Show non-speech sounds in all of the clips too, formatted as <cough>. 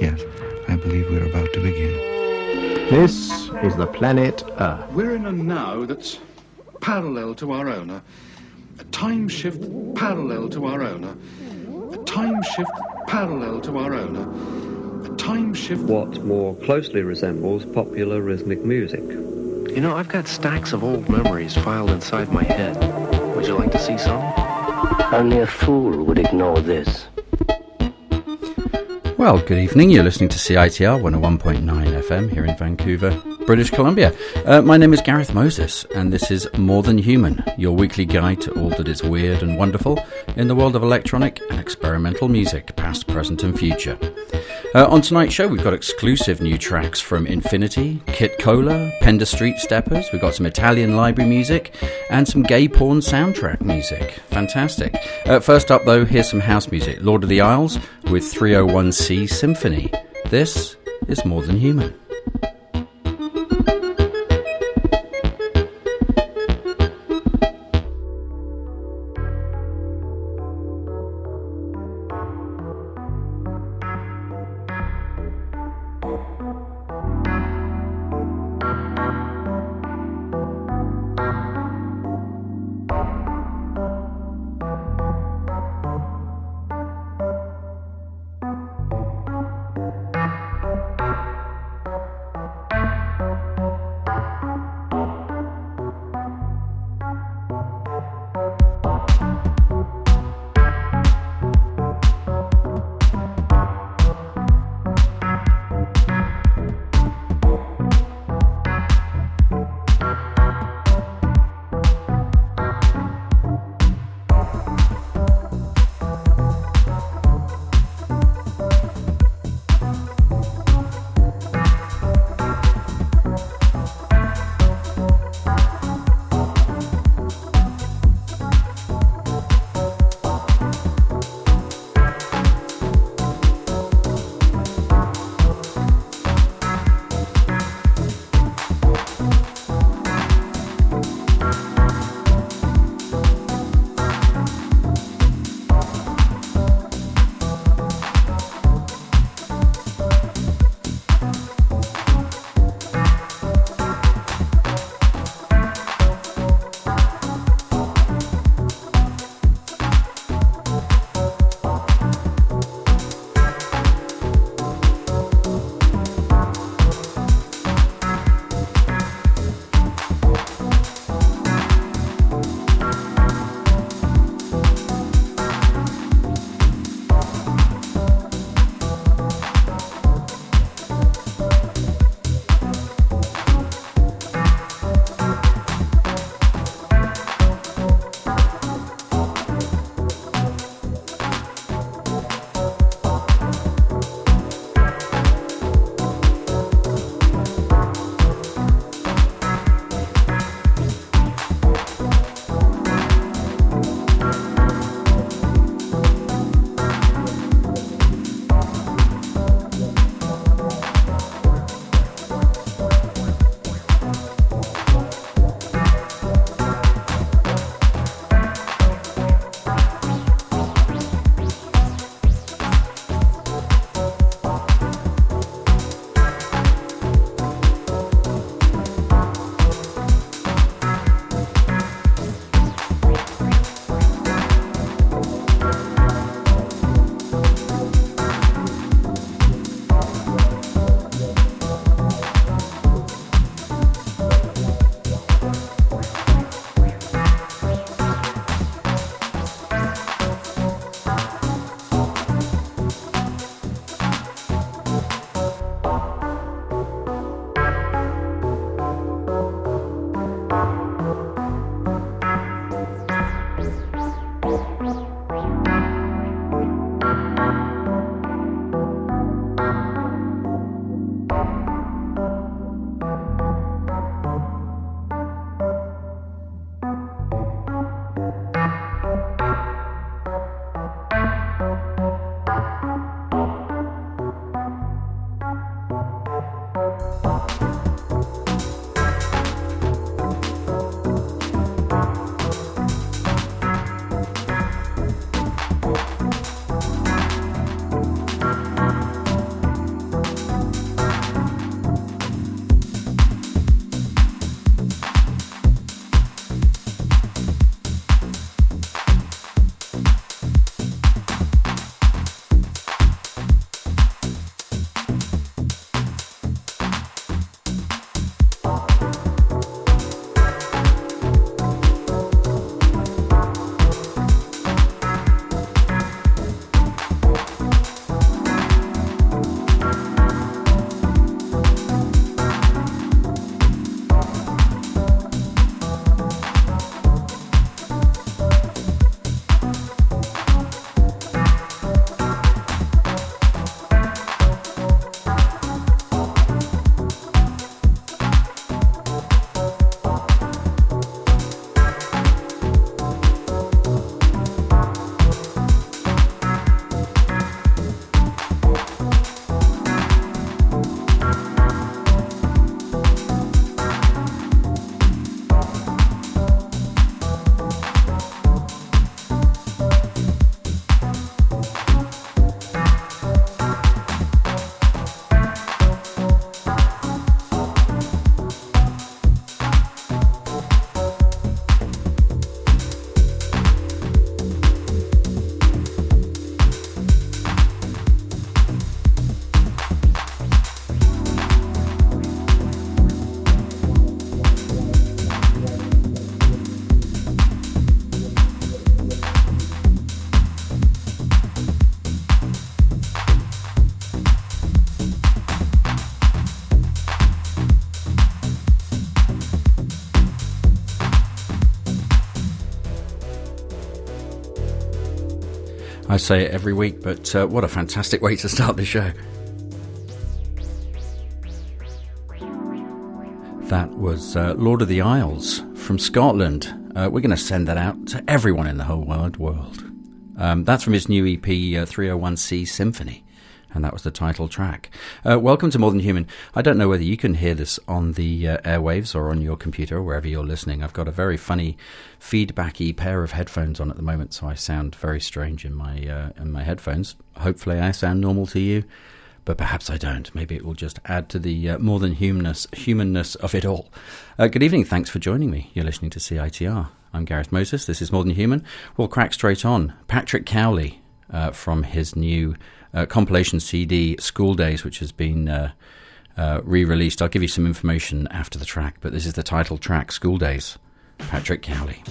Yes, I believe we're about to begin. This is the planet Earth. We're in a now that's parallel to our own, a, a time shift parallel to our own, a, a time shift parallel to our own, a, a time shift. what more closely resembles popular rhythmic music. You know, I've got stacks of old memories filed inside my head. Would you like to see some? Only a fool would ignore this. Well, good evening. You're listening to CITR 101.9 FM here in Vancouver, British Columbia. Uh, my name is Gareth Moses, and this is More Than Human, your weekly guide to all that is weird and wonderful in the world of electronic and experimental music, past, present, and future. Uh, on tonight's show, we've got exclusive new tracks from Infinity, Kit Cola, Pender Street Steppers. We've got some Italian library music and some gay porn soundtrack music. Fantastic. Uh, first up, though, here's some house music Lord of the Isles with 301C Symphony. This is More Than Human. I say it every week, but uh, what a fantastic way to start the show. That was uh, Lord of the Isles from Scotland. Uh, we're going to send that out to everyone in the whole wide world. Um, that's from his new EP, 301C uh, Symphony and that was the title track. Uh, welcome to More Than Human. I don't know whether you can hear this on the uh, airwaves or on your computer or wherever you're listening. I've got a very funny feedbacky pair of headphones on at the moment, so I sound very strange in my uh, in my headphones. Hopefully, I sound normal to you, but perhaps I don't. Maybe it will just add to the uh, more than humanness humanness of it all. Uh, good evening. Thanks for joining me. You're listening to CITR. I'm Gareth Moses. This is More Than Human. We'll crack straight on. Patrick Cowley uh, from his new uh, compilation CD, School Daze, which has been uh, uh, re released. I'll give you some information after the track, but this is the title track, School Daze, Patrick Cowley.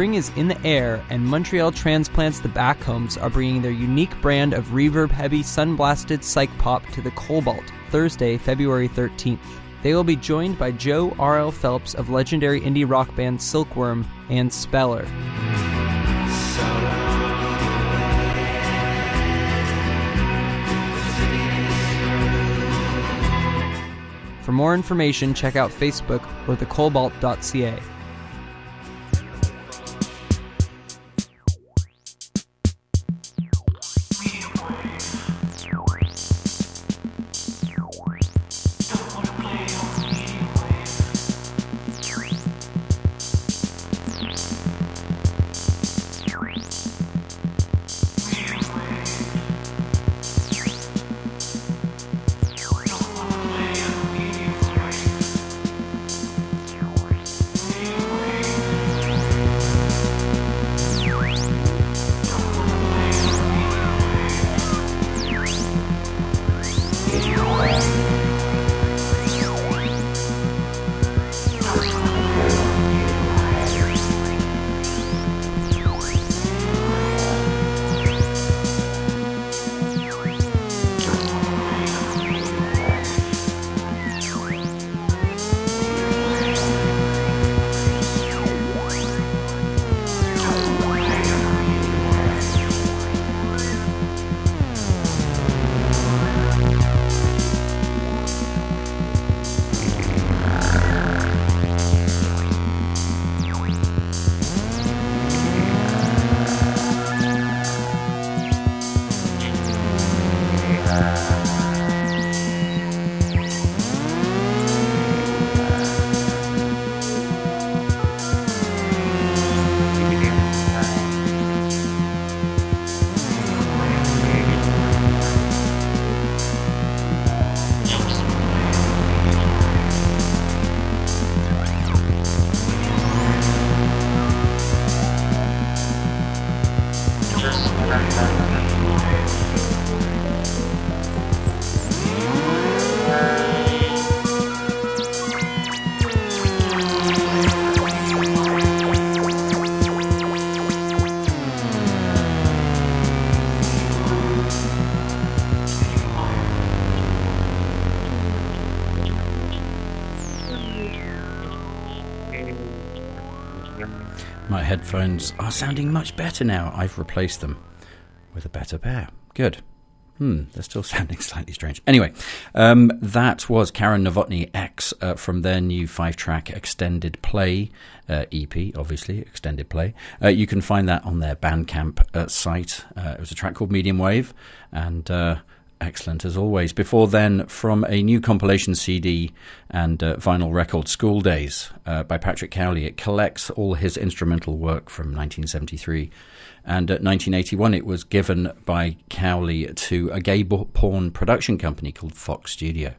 Spring is in the air, and Montreal Transplants the Backhomes are bringing their unique brand of reverb heavy sun-blasted psych pop to the Cobalt Thursday, February 13th. They will be joined by Joel R.L. Phelps of legendary indie rock band Silkworm and Speller. For more information, check out Facebook or thecobalt.ca. headphones are sounding much better now. I've replaced them with a better pair. Good. Hmm, they're still <laughs> sounding slightly strange. Anyway, um, that was Karen Novotny X uh, from their new five track extended play uh, EP, obviously, extended play. Uh, you can find that on their Bandcamp uh, site. Uh, it was a track called Medium Wave, and uh, excellent as always. Before then, from a new compilation CD and uh, vinyl record, School Daze uh, by Patrick Cowley, it collects all his instrumental work from 1973. And at 1981, it was given by Cowley to a gay porn production company called Fox Studio.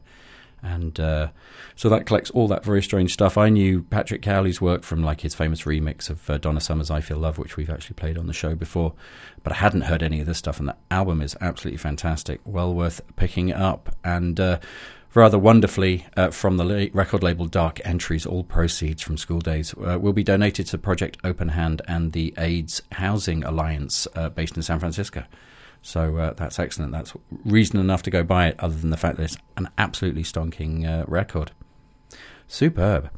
And uh, so that collects all that very strange stuff. I knew Patrick Cowley's work from like his famous remix of uh, Donna Summer's I Feel Love, which we've actually played on the show before, but I hadn't heard any of this stuff. And the album is absolutely fantastic, well worth picking up. And uh, rather wonderfully, uh, from the record label Dark Entries, all proceeds from School Daze uh, will be donated to Project Open Hand and the AIDS Housing Alliance uh, based in San Francisco. So uh, that's excellent. That's reason enough to go buy it, other than the fact that it's an absolutely stonking uh, record. Superb.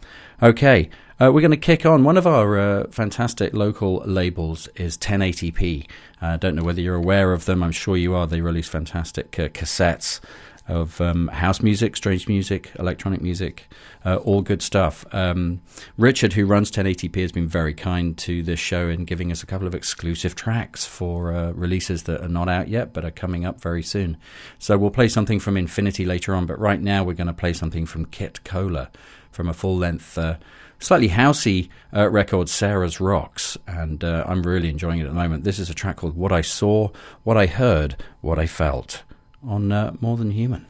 Okay, uh, we're going to kick on. One of our uh, fantastic local labels is 1080p. I uh, don't know whether you're aware of them. I'm sure you are. They release fantastic uh, cassettes of um, house music, strange music, electronic music, uh, all good stuff. Um, Richard, who runs 1080p, has been very kind to this show in giving us a couple of exclusive tracks for uh, releases that are not out yet but are coming up very soon. So we'll play something from Infinity later on, but right now we're going to play something from Kit Cola from a full length. Uh, slightly housey uh, record, Sarah's Rocks, and uh, I'm really enjoying it at the moment. This is a track called What I Saw, What I Heard, What I Felt on uh, More Than Human.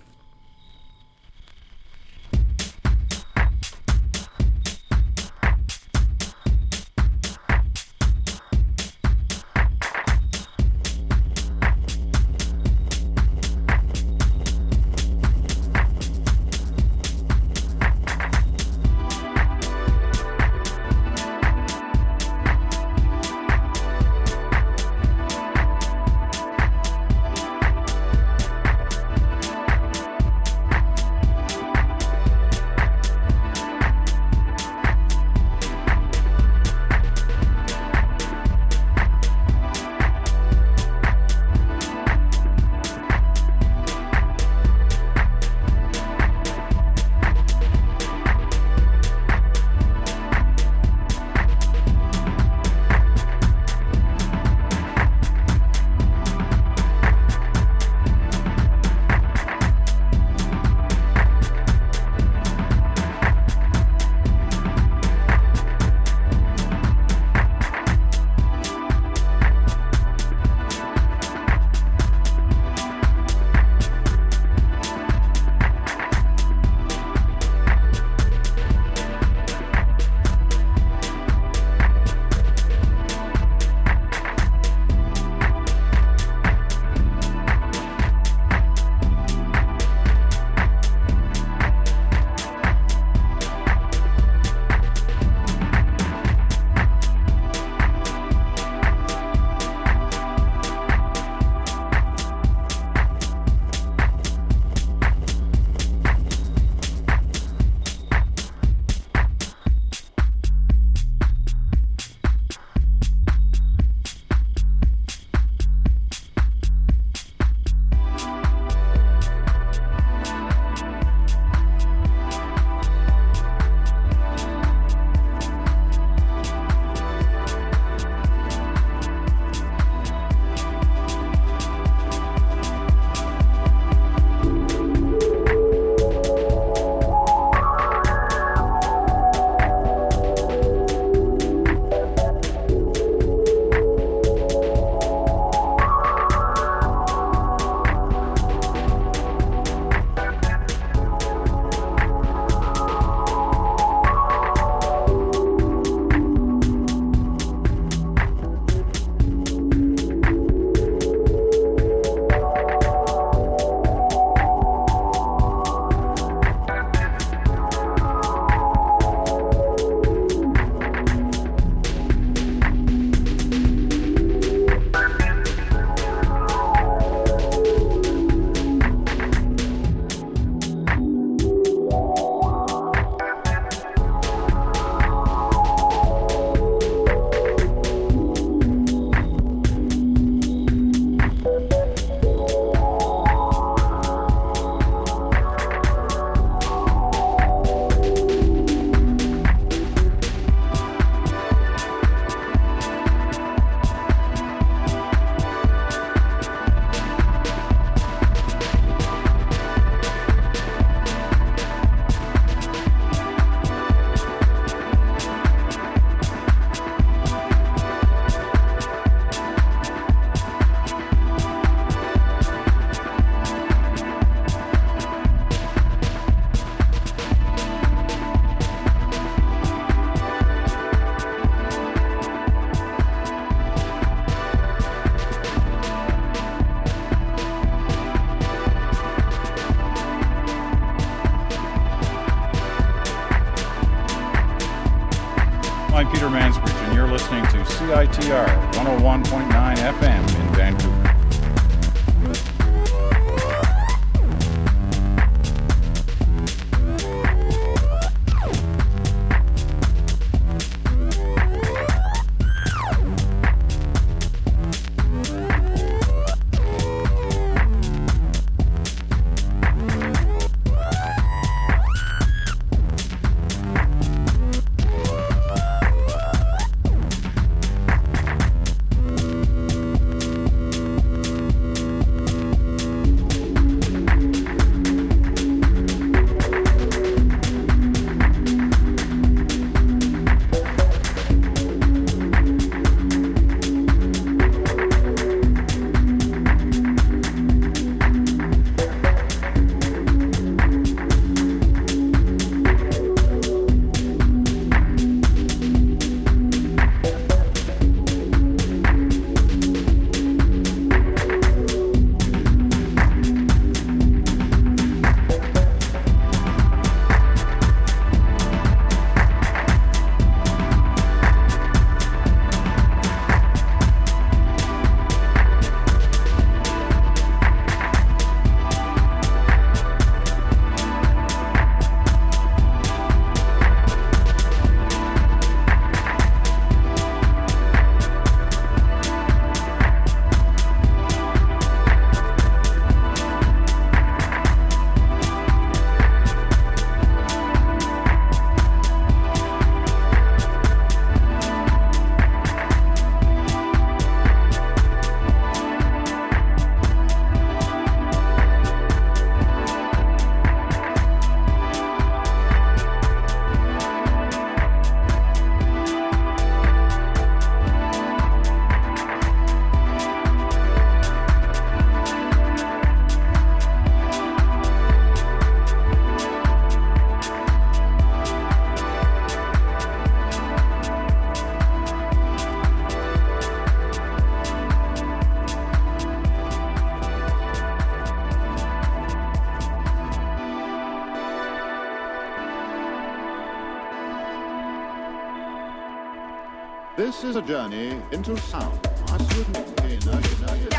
This is a journey into sound. I shouldn't, you know, you know, you know.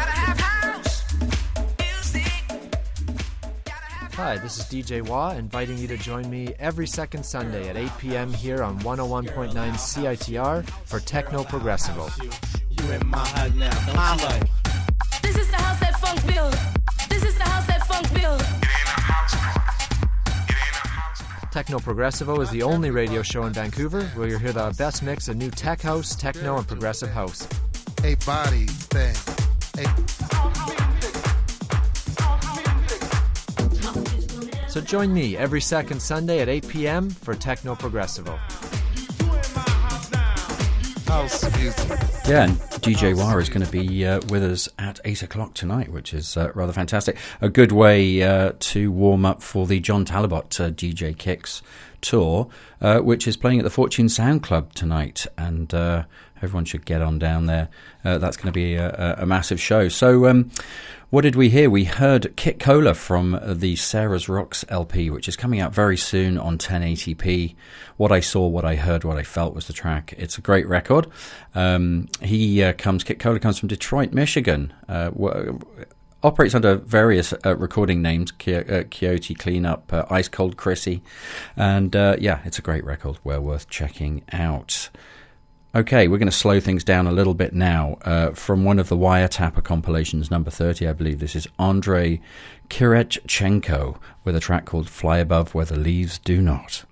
Hi, this is DJ Wah, inviting you to join me every second Sunday at 8 p.m. here on 101.9 CITR for Techno Progressivo. This is the house that funk build. This is the house that funk build. Techno Progressivo is the only radio show in Vancouver where you'll hear the best mix of new tech house, techno, and progressive house. a body thing. So join me every second Sunday at 8 p.m. for Techno Progressivo. House music. Yeah, and DJ Wara is going to be uh, with us at 8 o'clock tonight, which is uh, rather fantastic. A good way uh, to warm up for the John Talabot uh, DJ Kicks tour, uh, which is playing at the Fortune Sound Club tonight. And uh, everyone should get on down there. Uh, that's going to be a, a- massive show. So, um, what did we hear? We heard Kit Cola from the Sarah's Rocks LP, which is coming out very soon on 1080p. What I saw, what I heard, what I felt was the track. It's a great record. Um, he uh, comes, Kit Cola comes from Detroit, Michigan. Uh, operates under various uh, recording names uh, Coyote Cleanup, uh, Ice Cold Chrissy. And uh, yeah, it's a great record. Well worth checking out. Okay, we're going to slow things down a little bit now. Uh, from one of the Wiretapper compilations, number 30, I believe this is Andrei Kiritchenko with a track called Fly Above Where the Leaves Do Not.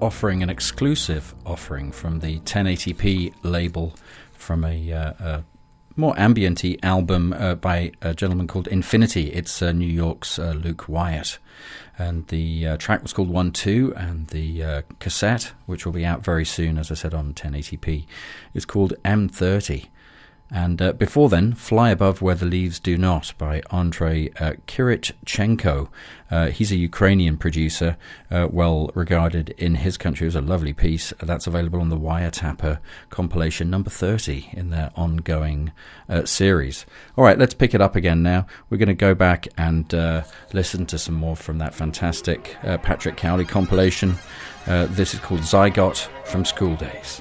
Offering, an exclusive offering from the 1080p label from a, uh, a more ambienty album uh, by a gentleman called Infinity. It's uh, New York's uh, Luke Wyatt. And the uh, track was called 1 2, and the uh, cassette, which will be out very soon, as I said, on 1080p, is called M30. And uh, before then, Fly Above Where the Leaves Do Not by Andrei uh, Kiritchenko. Uh, he's a Ukrainian producer, uh, well regarded in his country. It was a lovely piece. That's available on the Wiretapper compilation number 30 in their ongoing uh, series. All right, let's pick it up again now. We're going to go back and uh, listen to some more from that fantastic Patrick Cowley compilation. This is called Zygote from School Daze.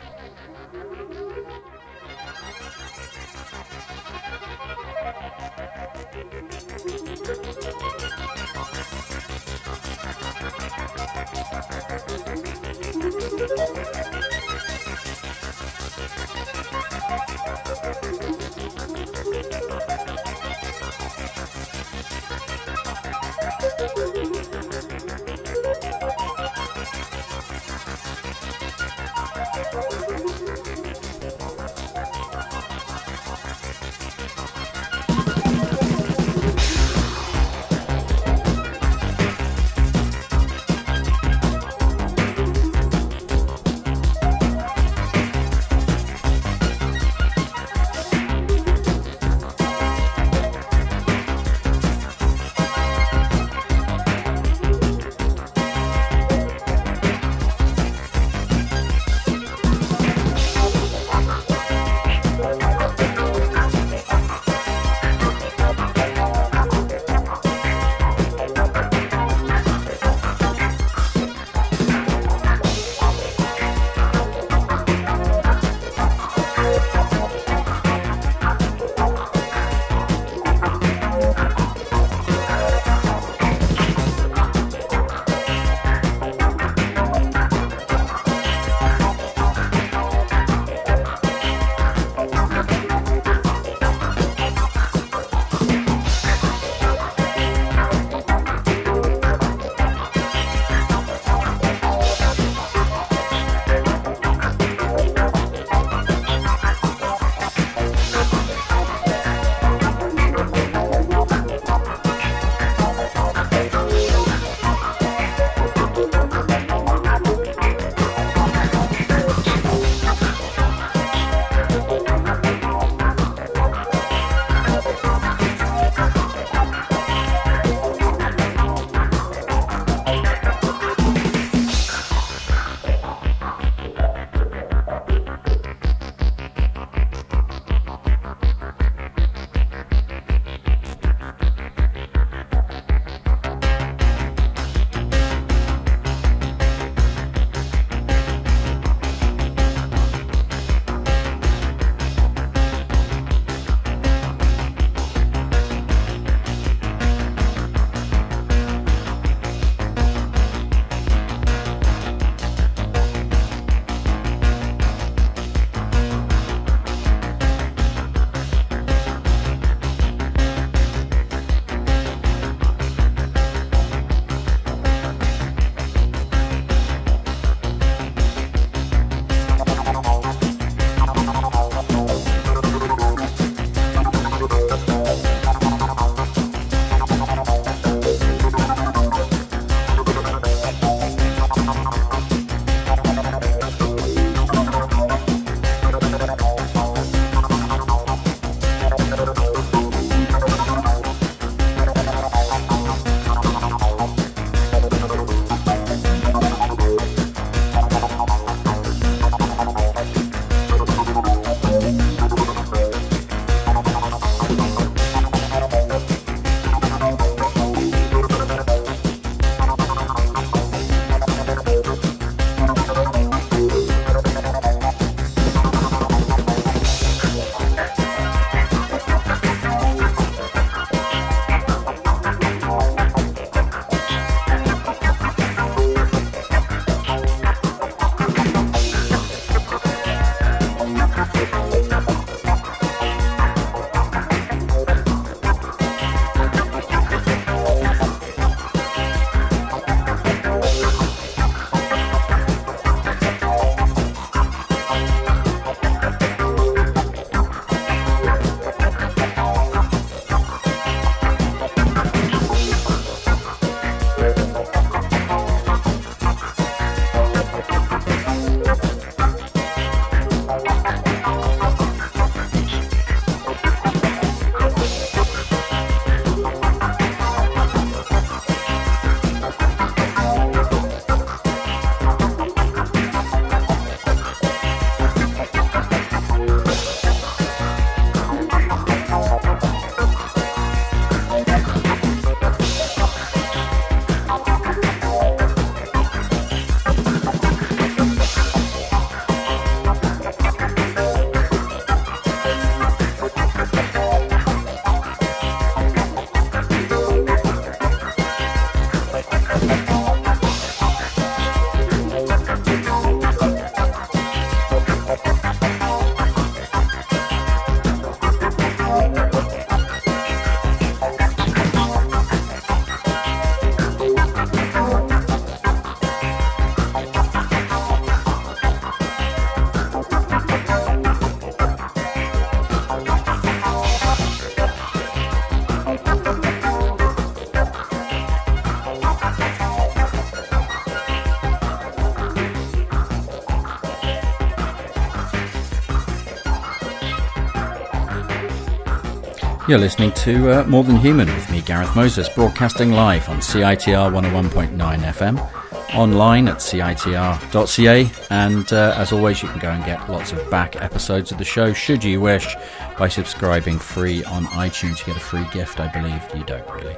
You're listening to uh, More Than Human with me, Gareth Moses, broadcasting live on CITR 101.9 FM, online at citr.ca, and uh, as always, you can go and get lots of back episodes of the show, should you wish, by subscribing free on iTunes. You get a free gift, I believe. You don't really.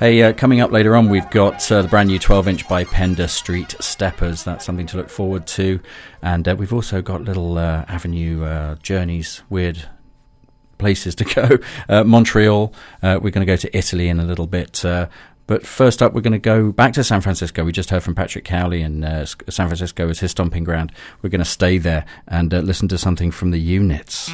Hey, uh, coming up later on, we've got uh, the brand new 12 inch by Pender Street Steppers. That's something to look forward to. And uh, we've also got little uh, Avenue Journeys, weird places to <laughs> go. Uh, Montreal, uh, we're going to go to Italy in a little bit. Uh, but first up, we're going to go back to San Francisco. We just heard from Patrick Cowley, and uh, San Francisco is his stomping ground. We're going to stay there and uh, listen to something from the units.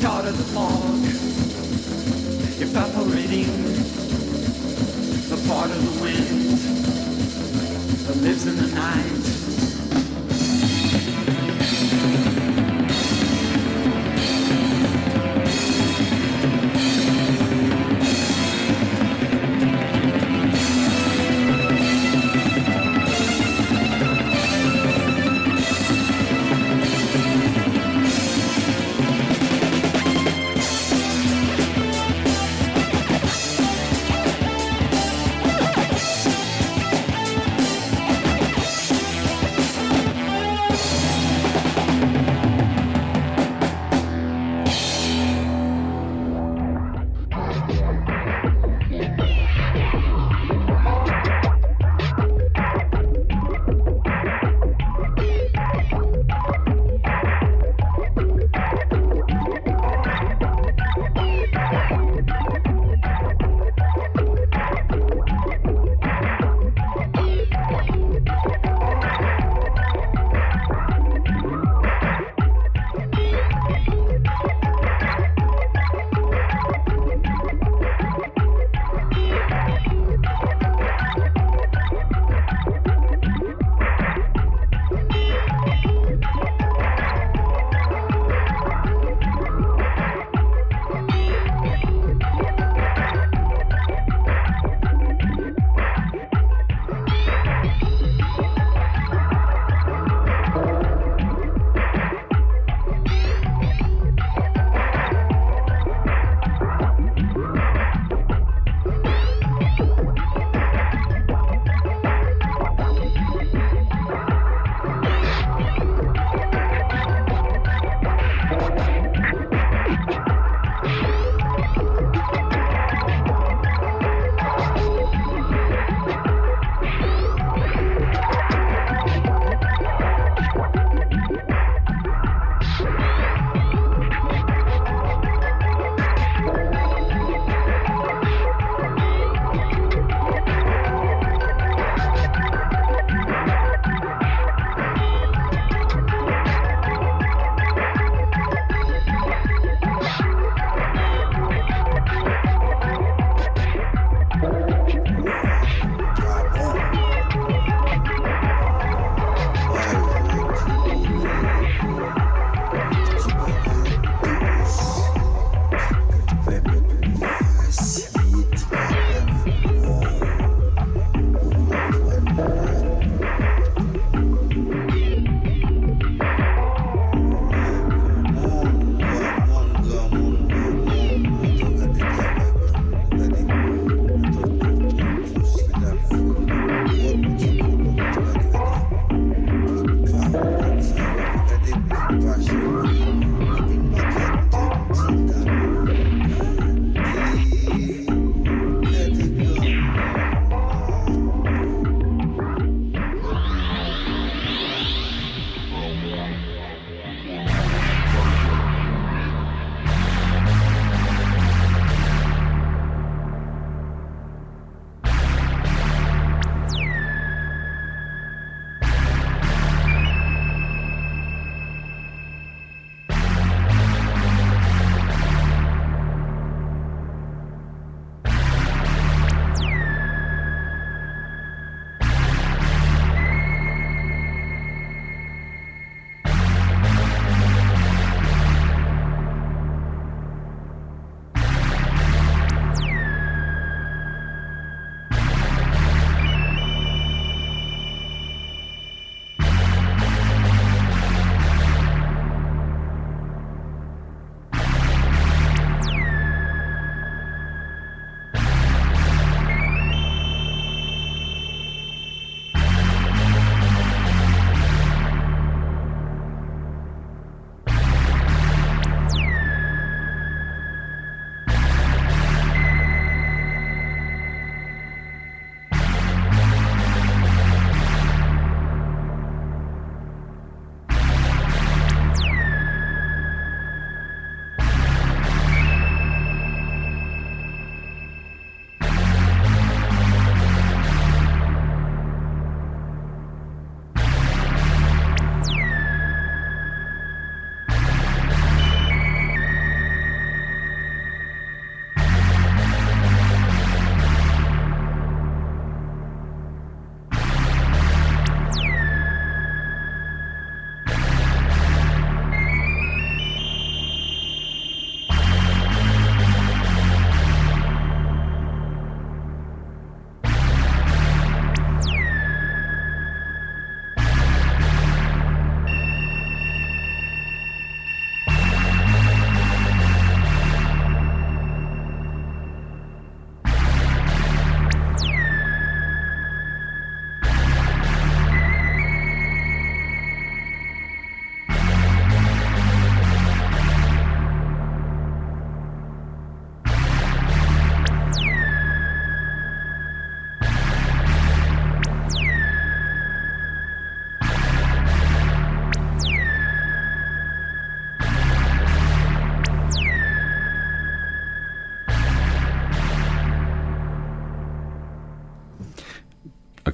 Dot of the fog, evaporating, the part of the wind that lives in the night.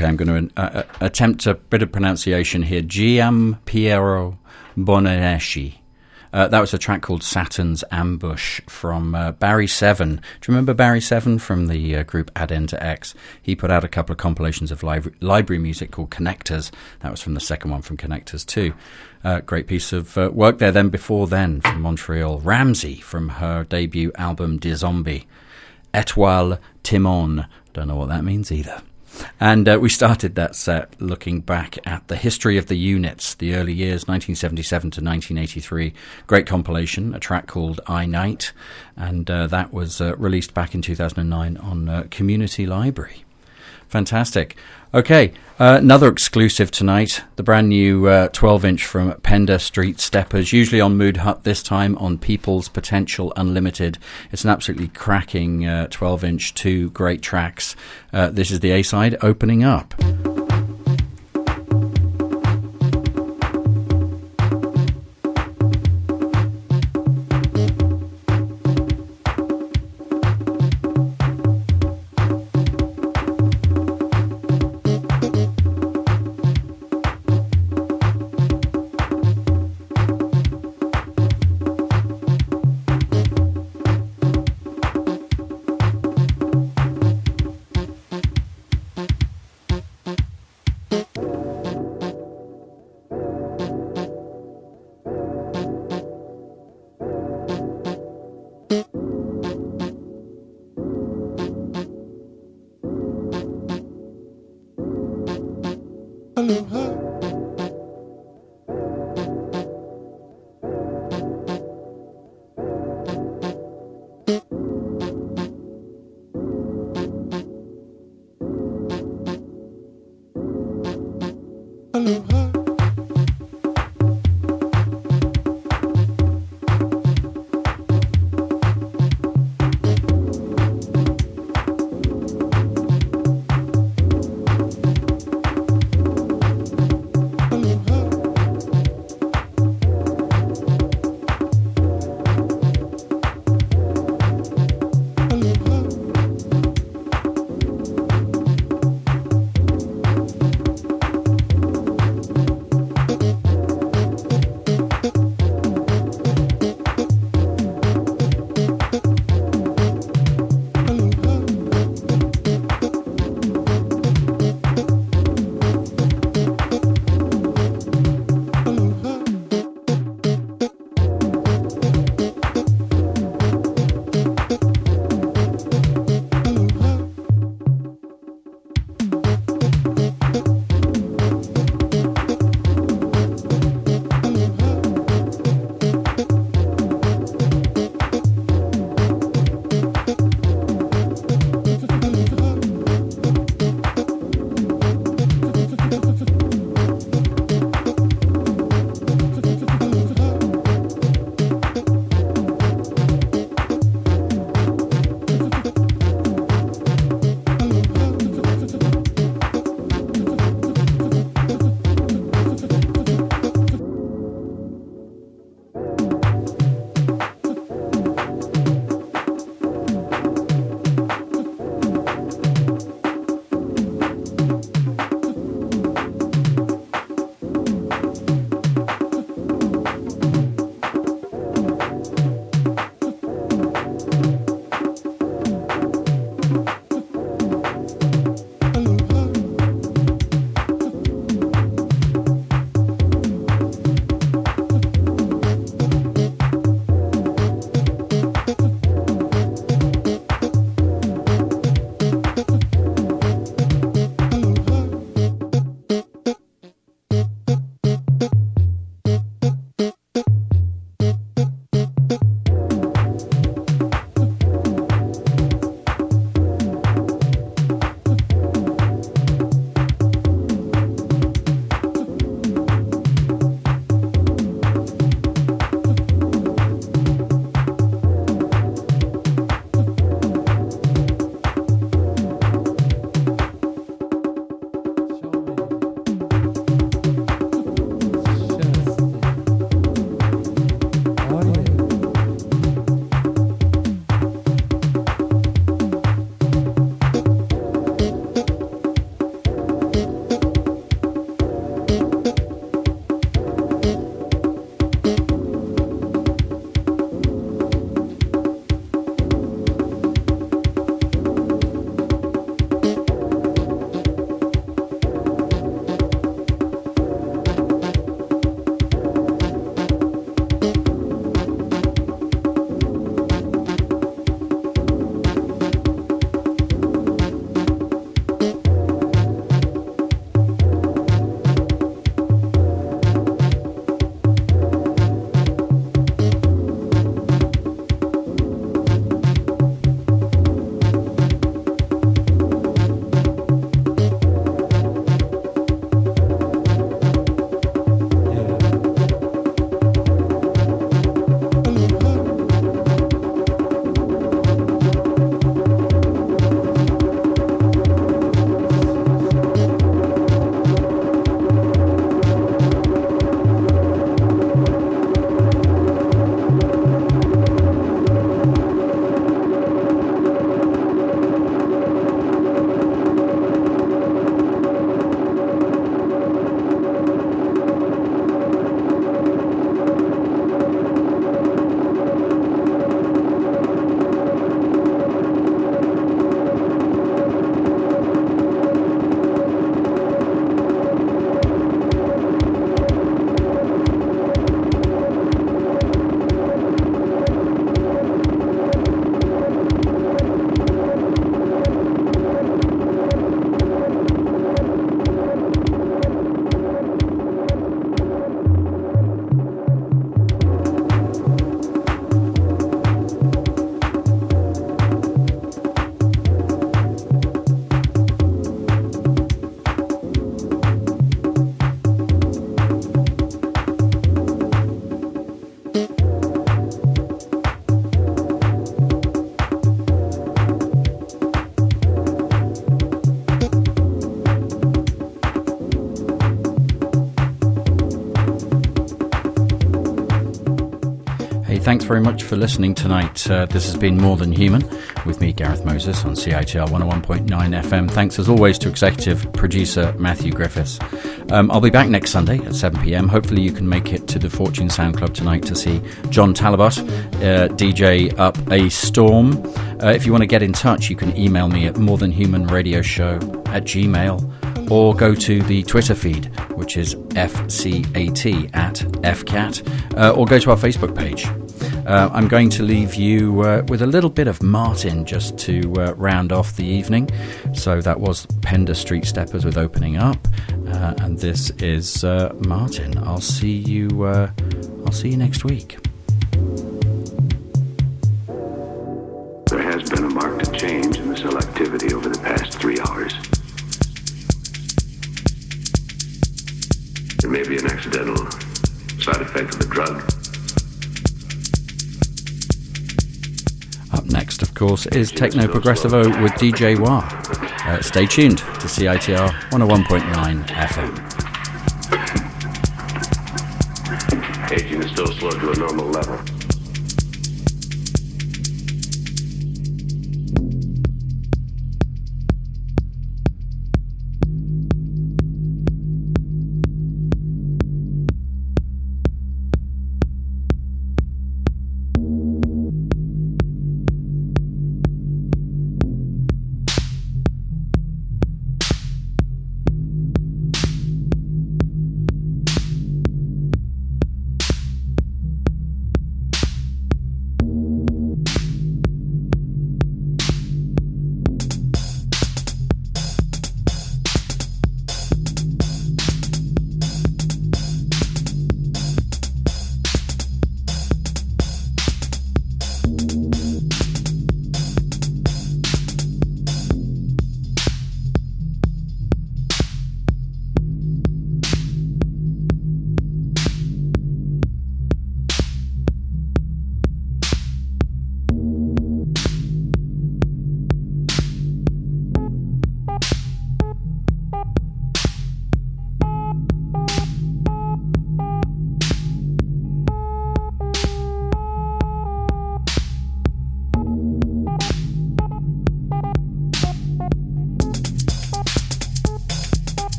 Okay, I'm going to uh, uh, attempt a bit of pronunciation here. Gian Piero Bonaneschi. Uh, that was a track called Saturn's Ambush from uh, Barry Seven. Do you remember Barry Seven from the uh, group Add N to X? He put out a couple of compilations of li- library music called Connectors. That was from the second one from Connectors too. Uh, great piece of uh, work there. Then before then, from Montreal, Ramzi from her debut album De Zombie. Etoile Timon. Don't know what that means either. And uh, we started that set looking back at the history of the units, the early years, 1977 to 1983. Great compilation, a track called I Night, and uh, that was uh, released back in 2009 on uh, Community Library. Fantastic. Okay, uh, another exclusive tonight. The brand new 12 uh, inch from Pender Street Steppers, usually on Mood Hut, this time on People's Potential Unlimited. It's an absolutely cracking 12 inch, two great tracks. Uh, this is the A side opening up. Hello. Thanks very much for listening tonight. Uh, this has been More Than Human with me, Gareth Moses, on CITR 101.9 FM. Thanks as always to executive producer Matthew Griffiths. Um, I'll be back next Sunday at 7 pm. Hopefully, you can make it to the Fortune Sound Club tonight to see John Talabot uh, DJ Up a Storm. Uh, if you want to get in touch, you can email me at More Than Human Radio Show at Gmail or go to the Twitter feed, which is FCAT at FCAT, uh, or go to our Facebook page. Uh, I'm going to leave you uh, with a little bit of Martin just to uh, round off the evening. So that was Pender Street Steppers with Opening Up, uh, and this is uh, Martin. I'll see you. I'll see you next week. There has been a marked change in the selectivity over the past three hours. It may be an accidental side effect of the drug. Next, of course, is Techno Progressivo with DJ Wah. Uh, stay tuned to CITR 101.9 FM. Aging is still slow to a normal level.